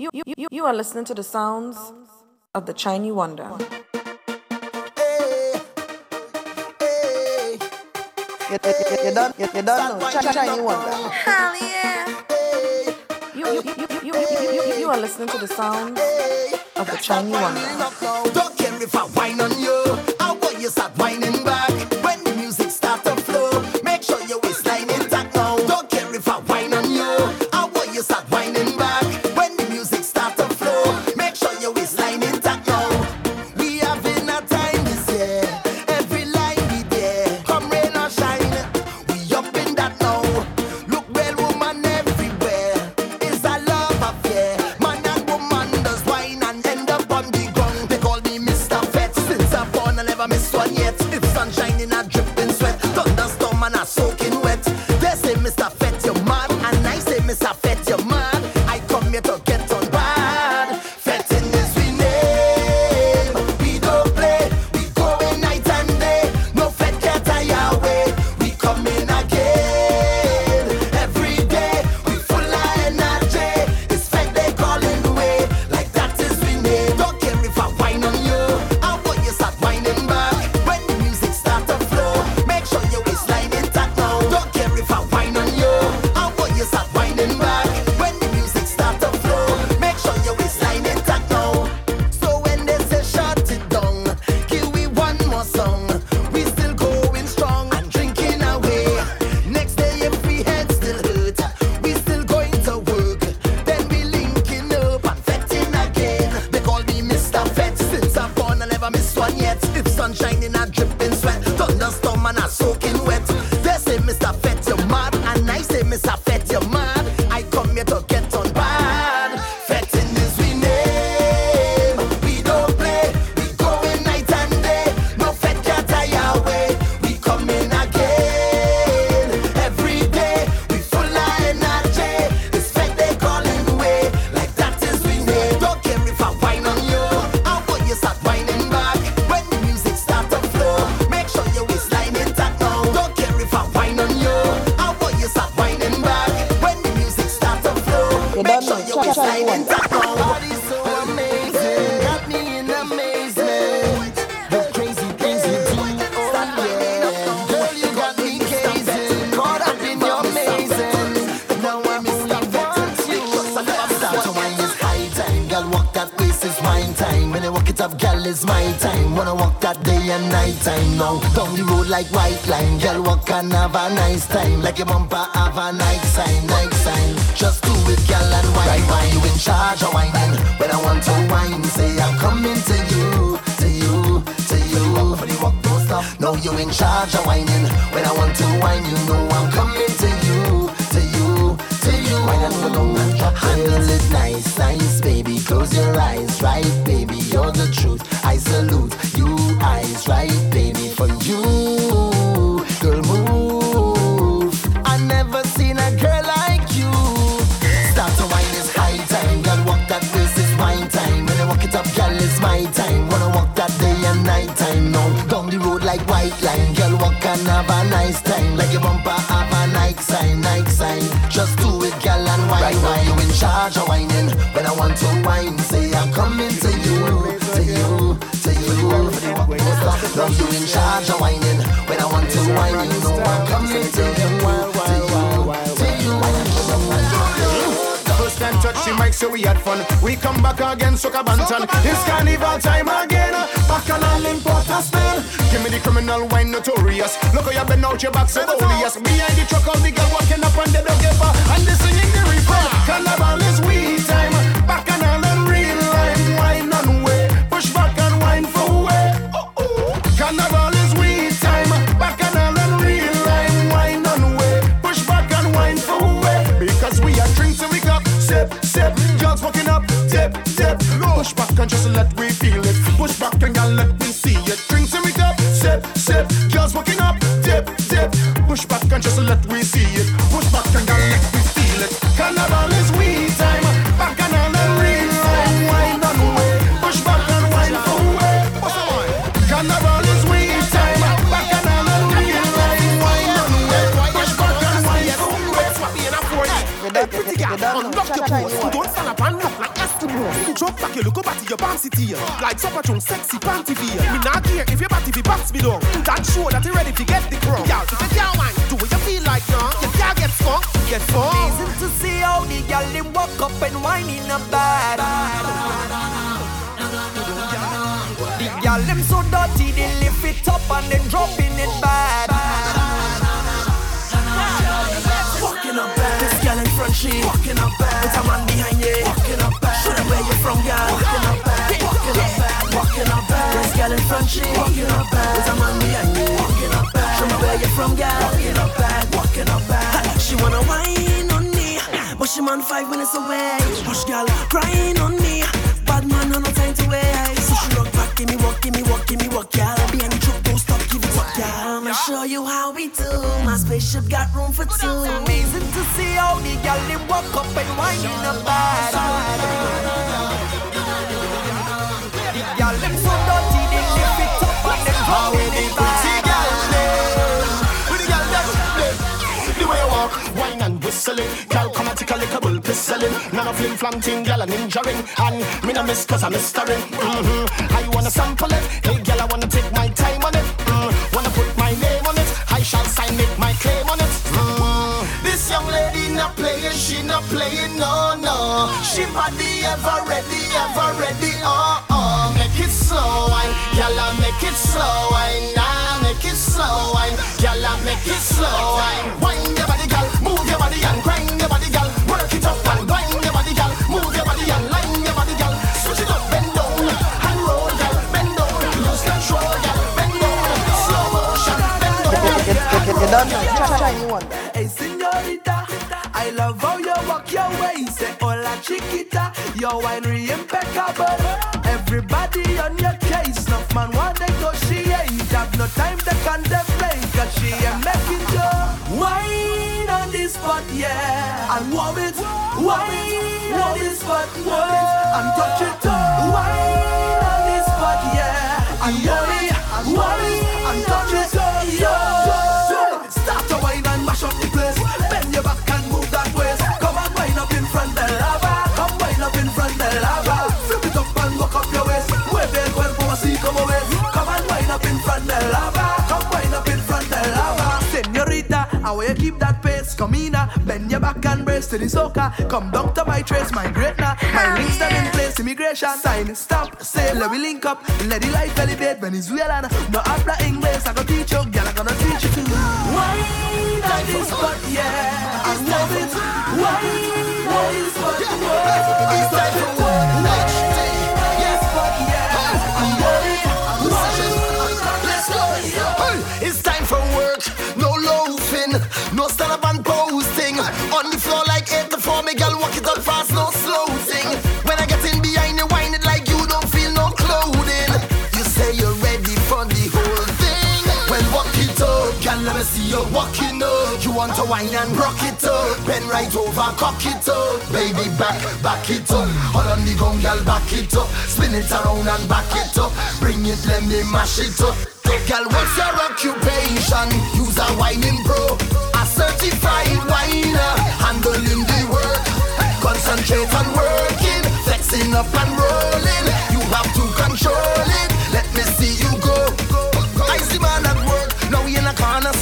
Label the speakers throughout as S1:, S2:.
S1: You, you, you, you are listening to the sounds of the Chinese Wonder.
S2: Hey, hey. You, you, you, done, you, you done know, Chinese Wonder.
S1: Hell yeah. You, you, you, you, you, you, you, are listening to the sound of the Chinese Wonder.
S3: Don't care if I whine on you, I want you start whining. is my time. Wanna walk that day and night time now. Down the road like white line. Girl, walk and have a nice time. Like a bumper have a night sign, night sign. Just do it, girl, and wine, right. You in charge of whining. When I want to wine, say I'm coming to you, to you, to you. For the walk, don't stop. No, you in charge of whining. When I want to wine, you know I'm coming wine and go down and drop. Handle it nice, nice, baby. Close your eyes, right, baby. You're the truth. I salute you, eyes, right, baby. For you. Love you in charge of whining. When I want to whine, you know I'm coming to you. To you, to you.
S4: First time touching mic, so we had fun. We come back again, sucker bantan. It's carnival time again. back on in Port of Spain. Give me the criminal wine, notorious. Look how you bend out your back, so odious. Behind the truck, all the girls walking up on the don't. And they singing the refrain. Carnival is we. fucking up. Tip, tip. Push back and just let me feel it. Push back and y'all let me see it. Drinks
S5: Drop back your look up at your bouncy tear. Like supper junk, sexy panty veer. Me not care if your body fi box me down. That show that you ready to get the crown. Y'all, if you can't wine, do what you feel like, young. You can't get skunk, get fun.
S6: Amazing to see how the gal them walk up and whine in a bed. The gal them so dirty, they lift it up and then drop in it bad. Walking up bad, this gal in front she walking up bad. With a man behind you, walking where you from, gal. Walking up bad, walking up bad, walking up bad. This gal in front she walking up bad. With a man behind you, walking up bad. Show me where you from, gal. Walking up bad, walking up bad. She wanna whine on me, but she man five minutes away. Hush, gal, crying on me. Bad man, no time to wait. So she rock back, give me walk, give me walk, give me walk, gal. Behind show you how we do. My spaceship got room for two. Amazing to see how the gal they walk up and whine in a bad. The gal them so dirty, they lift it up and then
S4: How we
S6: in it
S4: pretty
S6: bad.
S4: With the them them way walk, wine and whistling Girl come and take a little bull pistoling None of flim flam ting, girl and injuring And me no miss cause I'm mistering mm-hmm. I wanna sample it Hey girl I wanna take my time on it mm. Wanna put shall sign it, my claim on it. Mm. This young lady not playing, she not playing, no, no. She body ever ready, ever ready, oh, oh Make it slow, wine, I make it slow, wine. Nah, make it slow, wine, I make it slow, wine. Wine your body, girl, move your body and grind your body, girl Work it up and
S6: Hey, señorita, I love how you walk your way. Say, hola, chiquita, your winery impeccable. Everybody on your case, enough man want negotiate. Have no time to contemplate, cause she ain't making you wine on this spot, yeah. And warm it, wine on this spot, warm it, and touch it, wine on this spot, yeah. And warm it, How you keep that pace? Come in, ah, bend your back and brace to the soca. Come down to my trace, my greatner. My links them in place, immigration sign. Stop, say, let we link up. Let the life elevate Venezuelan. No habla English, I go teach you, girl, I gonna teach you too. Wine on this spot, yeah. I love it. Wine this spot, yeah.
S4: Walking up. You want to whine and rock it up, bend right over, cock it up, baby back, back it up. All on the ground, girl, back it up, spin it around and back it up. Bring it, let me mash it up. Girl, what's your occupation? Use a whining pro, a certified whiner, handling the work. Concentrate on working, flexing up and rolling. You have to control it. Let me see you go. I see man at work, now we in a corner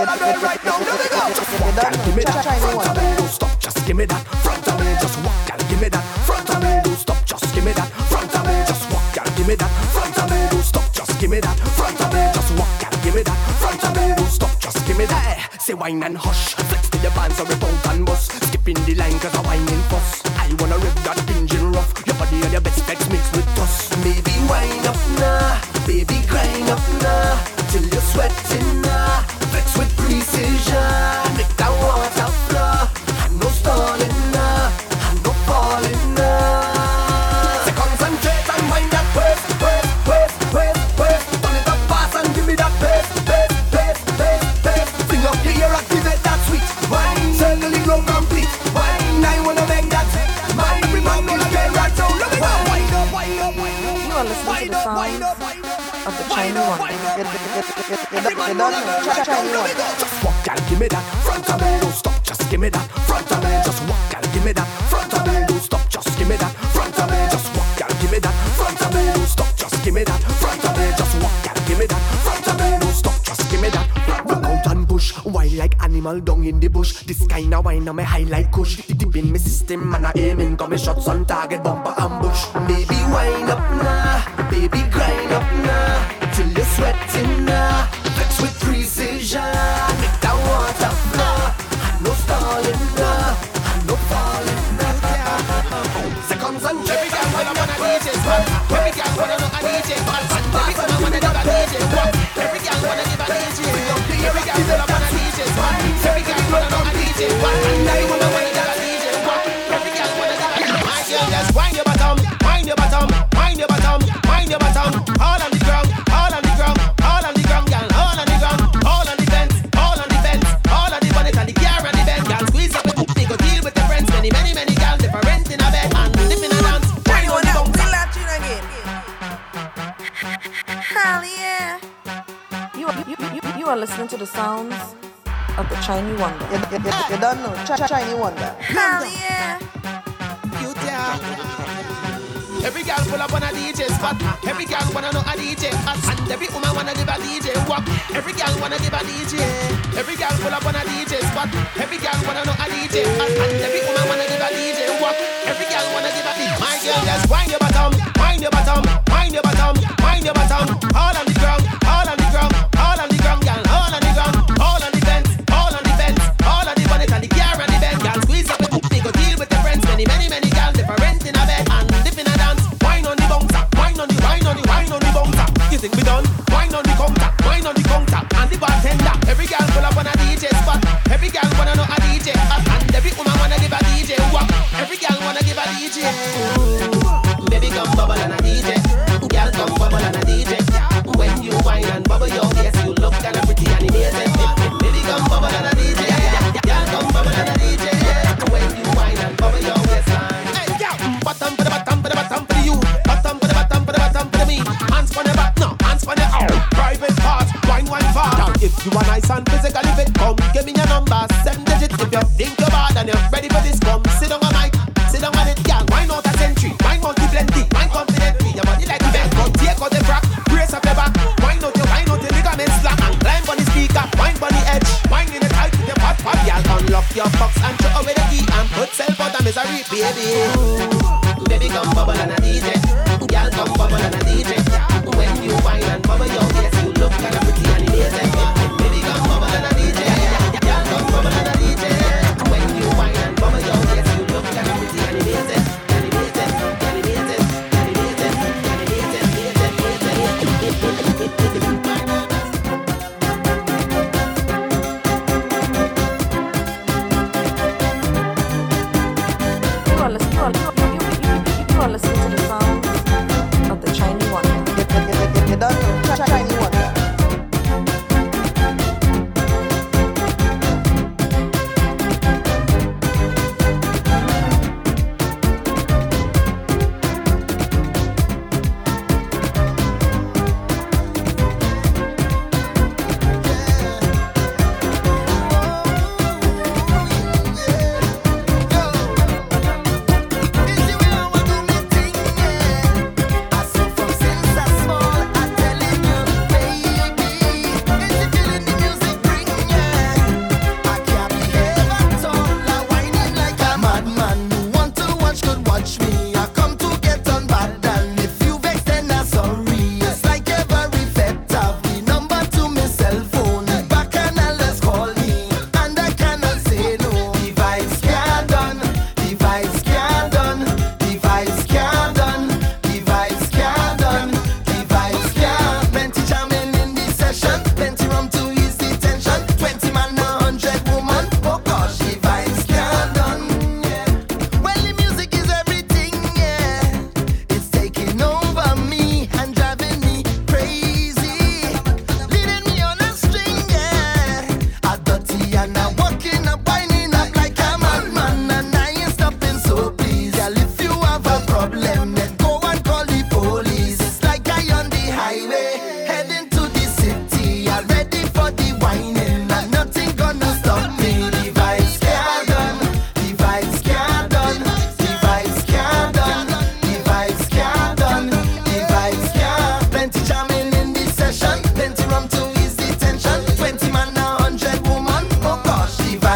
S5: every man know the right now. There we go. Just walk,
S2: done
S5: give me that. Front of me, don't stop, just give me that. Front of me, just walk, girl, give me that. Front of me, don't stop, just give me that. Front of me, just walk, girl, give me that. Front of me, don't stop, just give me that. Front of me, just walk, girl, give me that. Front of me, don't stop, just give me that. Say wine and hush, flex to your bands or rip out and bust. Skipping the line 'cause I whining me that.
S7: Front of me, just walk and give me that. Front of me, don't stop, just give me that. Run out and push, wild like animal dung in the bush. This kind of wine on me high like kush. It deep in me system and I aiming, got me shots on target, bumper ambush.
S8: Baby, wind up now, baby, grind up now.
S1: listening to the sound shiny wonder.
S2: You, you, you, you don't know. Ch- shiny wonder.
S1: Hell yeah.
S9: You tell. Every girl pull up on a DJ spot. Every girl wanna know a DJ hot. And every woman wanna give a DJ walk. Every girl wanna give a DJ. Every girl pull up on a DJ spot. Every girl wanna know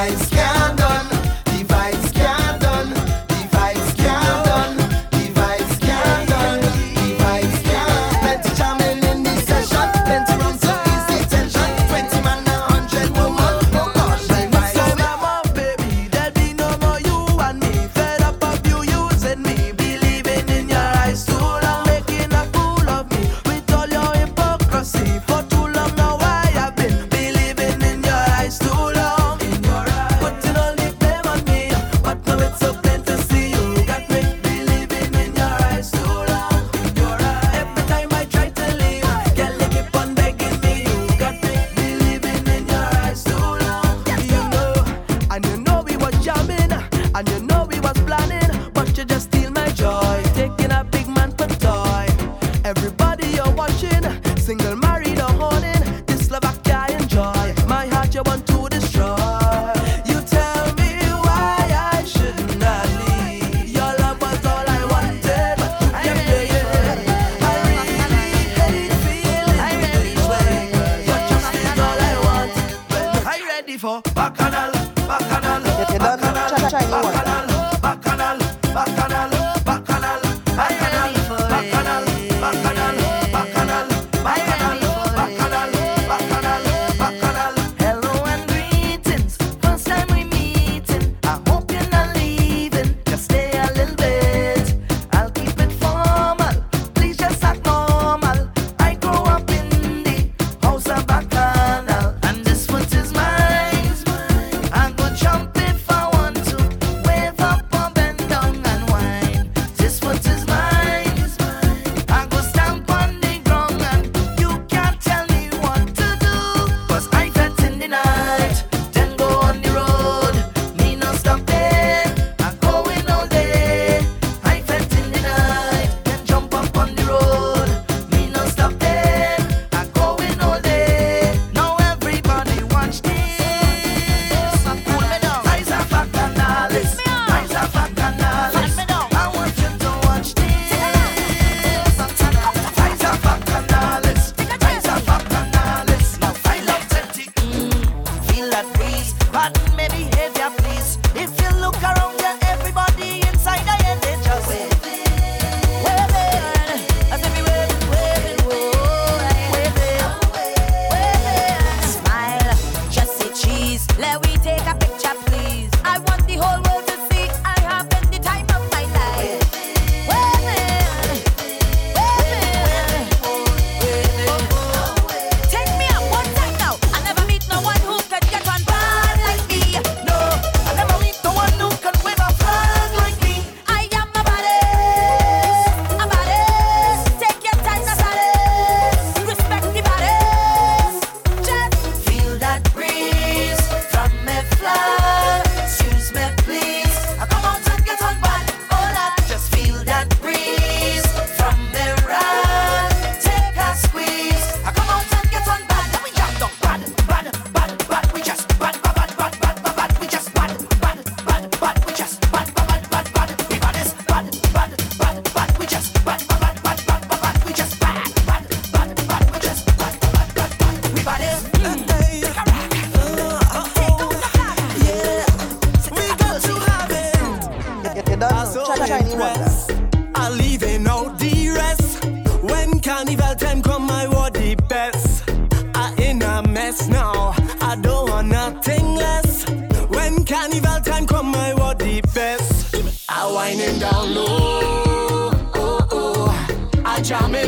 S3: eyes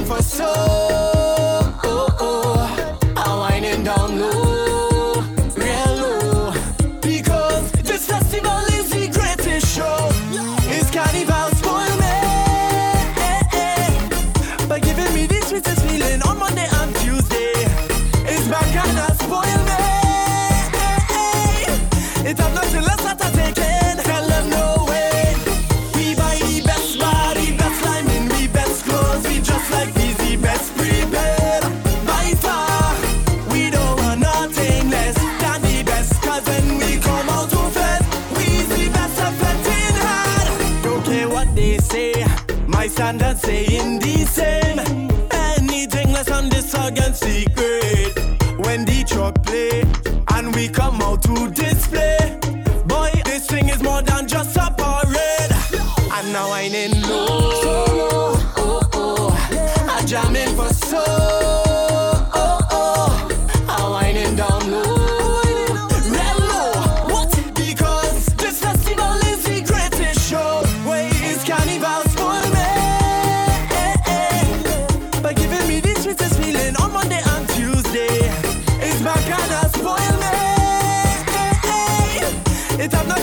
S8: Cause when we come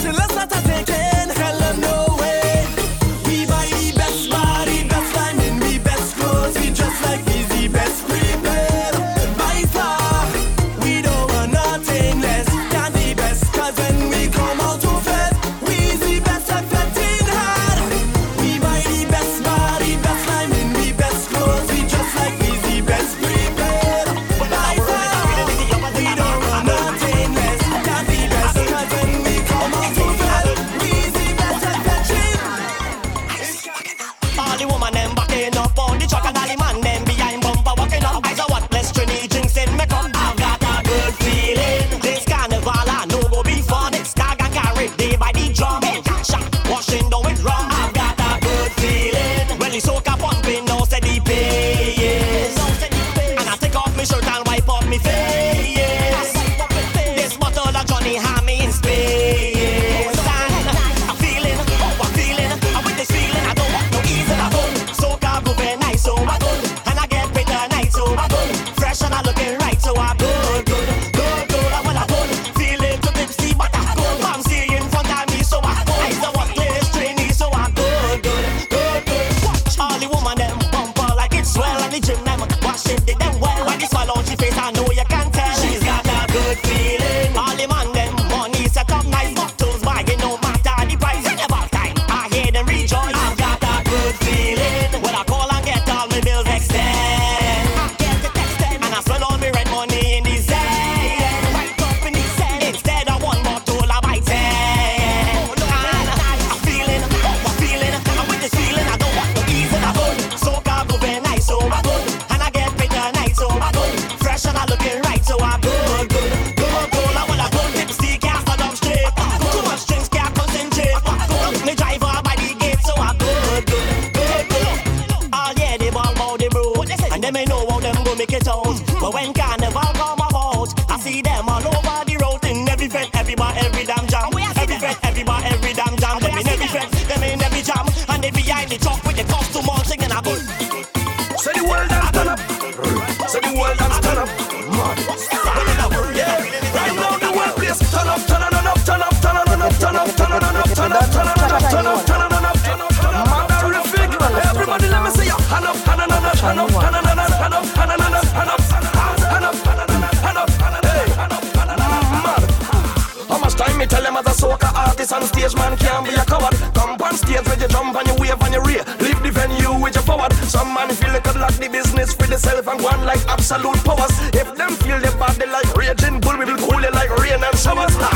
S7: stage, man can't be a coward. Come on stage with your jump and your wave and your rear. Leave the venue with your forward. Some man feel they could lock the business for themselves and go on like absolute powers. If them feel bad, they like raging bull, we will cool it like rain and showers. Ha!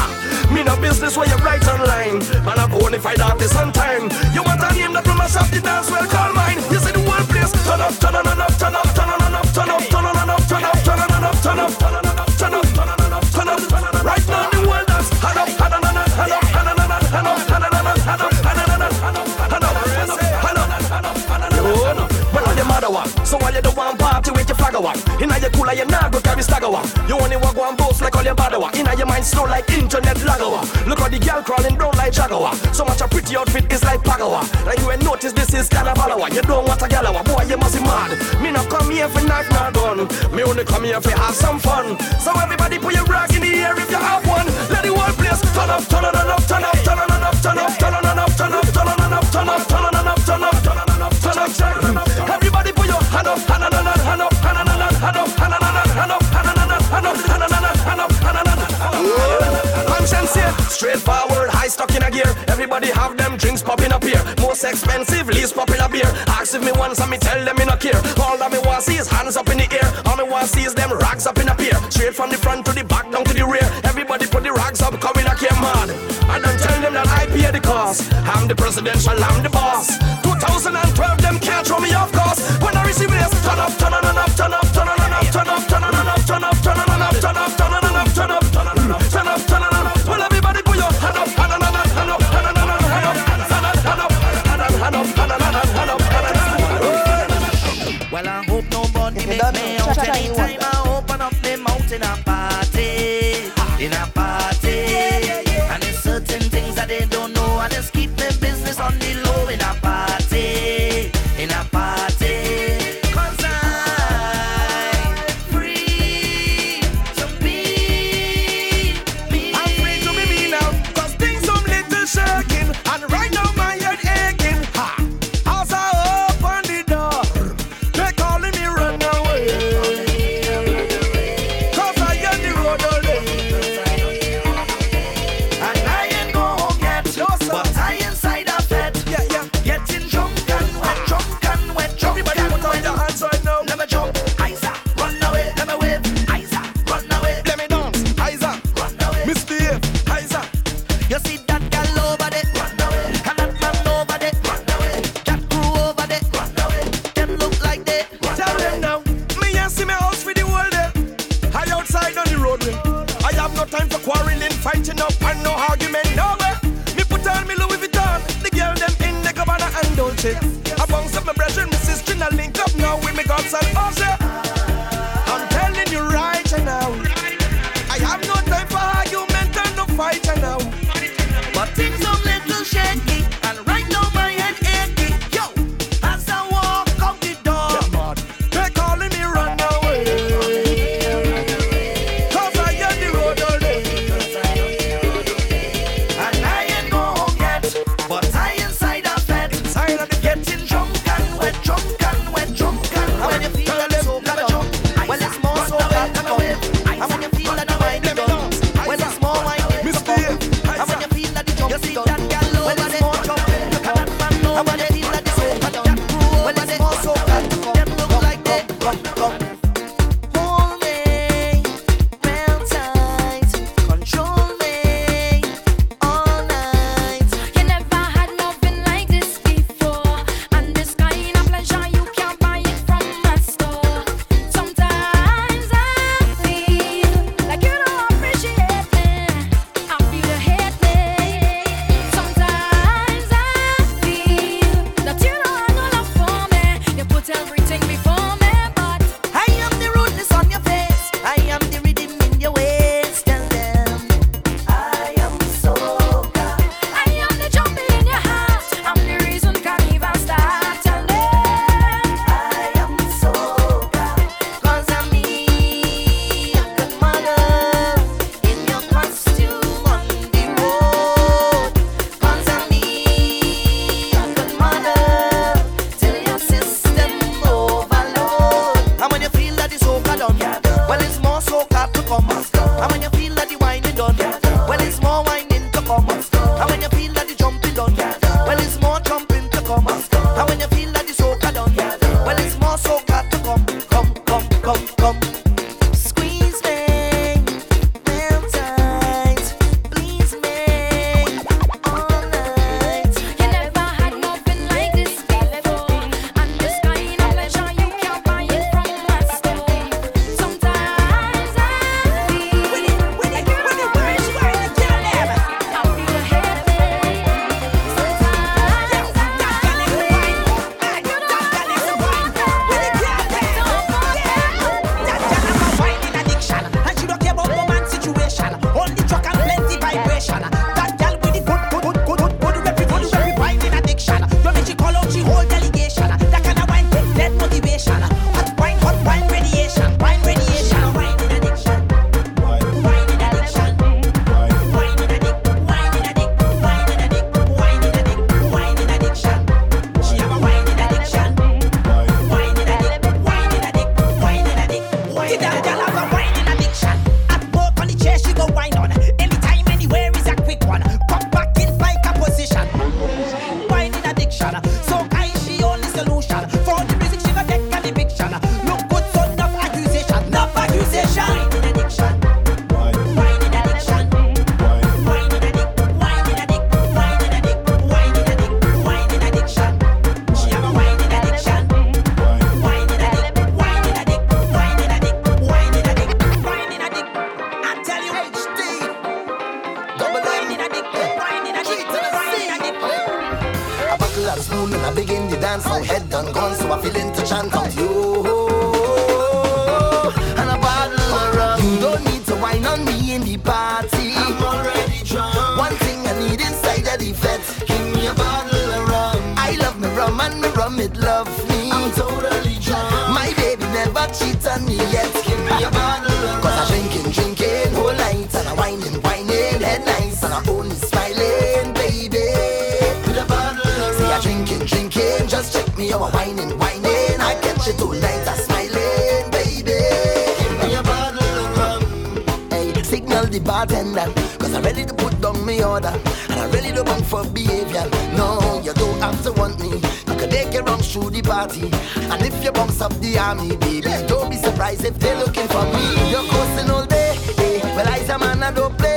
S7: Me no business where you write online. Man, a bonafide artist on time. You want a name that will mash up the dance, well, call mine. Cooler, you nah go carry stagger. You only walk one boast like all your bad one. Inna your mind slow like internet one. Look how the girl crawling down like Jagawa. So much a pretty outfit is like Pagawa. Like you ain't notice this is Carnival. You don't want a galawa. Boy, you must be mad. Me not come here for knife nor gun. Me only come here for have some fun. So everybody put your rag in the air if you have one. Let the whole place turn up, turn up, turn up, turn up, turn up, turn on and up, turn up, turn on and up, turn up, turn on and up, turn up, turn on and up, turn up, turn up. Everybody put your hand up, hand up, hand up, hand up, straightforward, high stuck in a gear. Everybody have them drinks popping up here. Most expensive, least popular beer. Ask if me once and me tell them me not care. All that me want see is hands up in the air. All me want see is them rags up in a pair. Straight from the front to the back down to the rear. Everybody put the rags up, coming in a mad. I don't tell them that I pay the cost. I'm the presidential, I'm the boss. 2012, them can't throw me off course. When I receive this, turn up, turn on and up, turn up, turn on
S3: bartender. Cause I'm ready to put down me order. And I'm ready to bang for behavior. No, you don't have to want me. You can take your wrong through the party. And if you bounce up the army, baby, don't be surprised if they're looking for me. You're coasting all day. Eh? Well, I's a man, I don't play.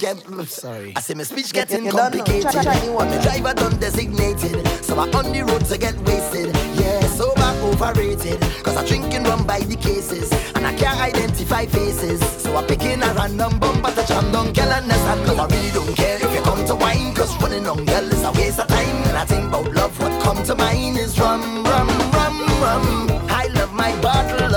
S3: get sorry. I say my speech getting complicated.
S2: Try, try,
S3: the driver done designated, so I on the road to get wasted. Yeah, sober overrated, cause I drinking rum by the cases, and I can't identify faces. So I picking a random bumper to jam down girl and that's cause I really don't care if you come to wine, cause running on girl is a waste of time. And I think about love, what come to mind is rum, rum, rum, rum. I love my bottle.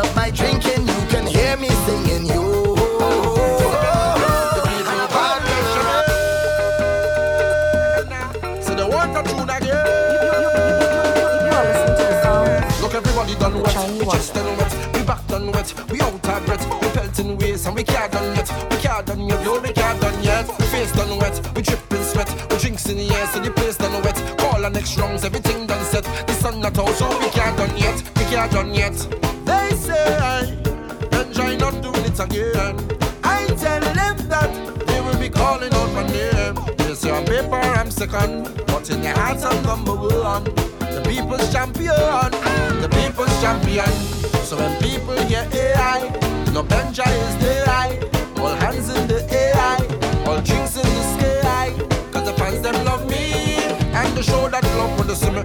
S10: washed and wet, we back done wet, we out of breath, we pelting waist and we can't done yet, we can't done yet, no, we can't done yet. We face done wet, we dripping sweat, we drinks in the air, so the place done wet. Call our next rounds, everything done set. The sun not out, so we can't done yet, we can't done yet. They say I enjoy not doing it again. I tell them that they will be calling out my name. They say on paper I'm second, but in their hearts I'm number one. The people's champion, the people's champion. So when people hear AI, no Benja is the AI. All hands in the AI, all drinks in the sky. Cause the fans them love me, and the show that love for the summer.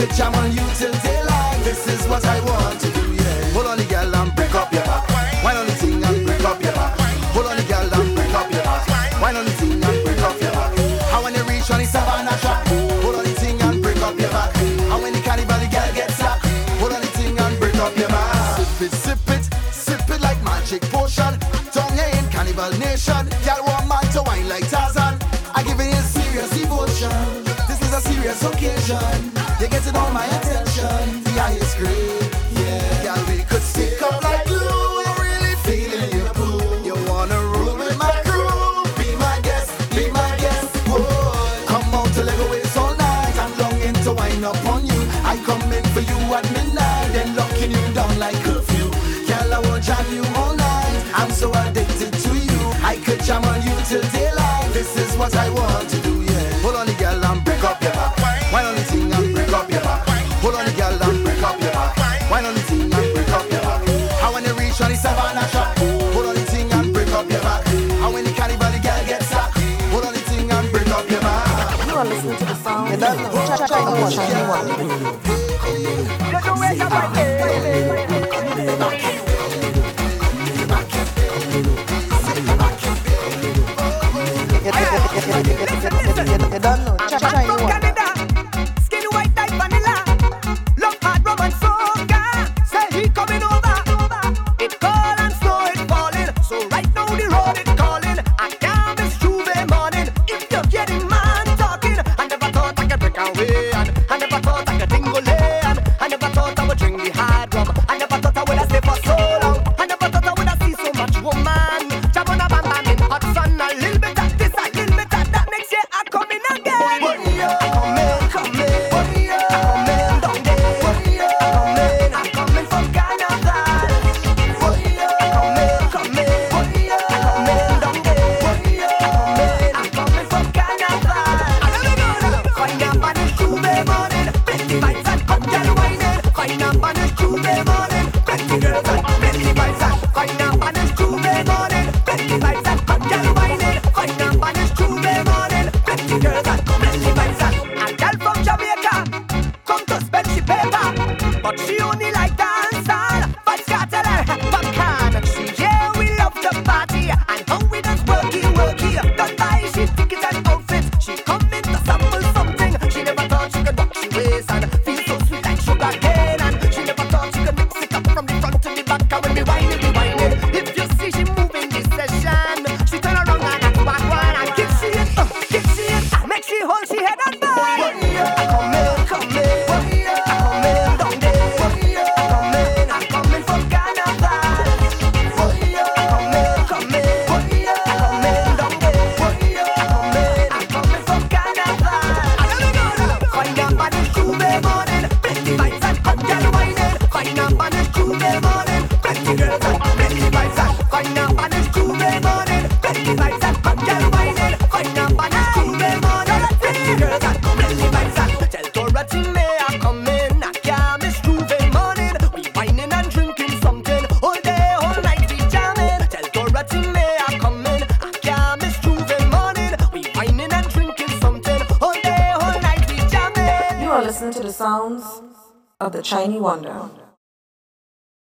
S10: could jam on you till daylight. This is what I want to do, yeah. Hold on the girl and break up your back. Why on the thing and break up your back? Hold on the girl and break up your back. Why on the thing and break up your back? How when you reach on the savannah track? Hold on the thing and break up your back. How when the carnival girl gets up? Hold on the thing and break up your back. Sip it, sip it, sip it like magic potion. Tongue in cannibal nation. Girl one man to wine like Tarzan. I give it a serious devotion. This is a serious occasion. till daylight. This is what I want to do, yeah. Hold on the girl and break up your back. Why not the thing and break up your back? Hold on the girl and break up your back. Why not the thing and break up your back? How when
S2: you
S11: reach on the savannah shop, hold on the thing and break up your back. How when the carnival girl gets up, hold on the thing and break up your back. You are listening to the sound. Yeah, the China É da noite. But she
S12: only like Chinese Wonder.